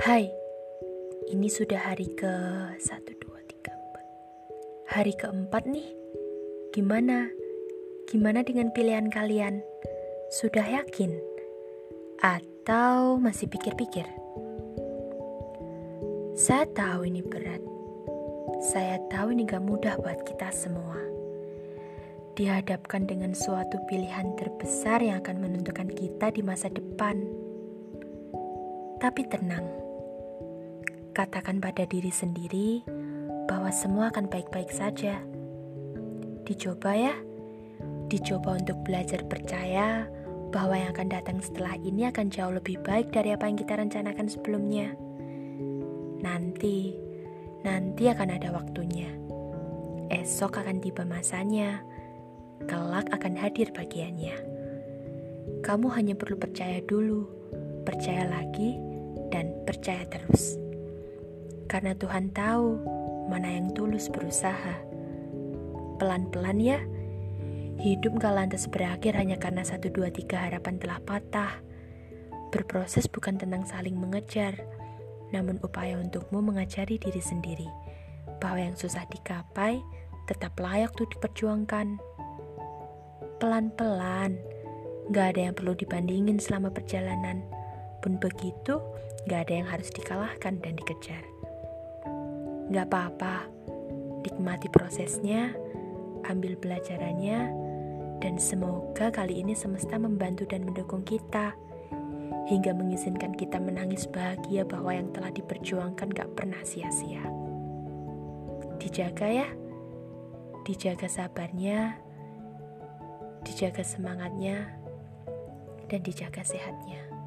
Hai, ini sudah hari ke 1, 2, 3, 4 Hari keempat nih Gimana? Gimana dengan pilihan kalian? Sudah yakin? Atau masih pikir-pikir? Saya tahu ini berat Saya tahu ini gak mudah buat kita semua Dihadapkan dengan suatu pilihan terbesar yang akan menentukan kita di masa depan tapi tenang, katakan pada diri sendiri bahwa semua akan baik-baik saja. Dicoba ya, dicoba untuk belajar percaya bahwa yang akan datang setelah ini akan jauh lebih baik dari apa yang kita rencanakan sebelumnya. Nanti, nanti akan ada waktunya. Esok akan tiba masanya. Kelak akan hadir bagiannya. Kamu hanya perlu percaya dulu, percaya lagi, dan percaya terus. Karena Tuhan tahu mana yang tulus berusaha. Pelan-pelan ya, hidup gak lantas berakhir hanya karena satu dua tiga harapan telah patah. Berproses bukan tentang saling mengejar, namun upaya untukmu mengajari diri sendiri bahwa yang susah digapai tetap layak untuk diperjuangkan. Pelan-pelan, gak ada yang perlu dibandingin selama perjalanan. Pun begitu, Gak ada yang harus dikalahkan dan dikejar. Gak apa-apa, nikmati prosesnya, ambil pelajarannya, dan semoga kali ini semesta membantu dan mendukung kita. Hingga mengizinkan kita menangis bahagia bahwa yang telah diperjuangkan gak pernah sia-sia. Dijaga ya, dijaga sabarnya, dijaga semangatnya, dan dijaga sehatnya.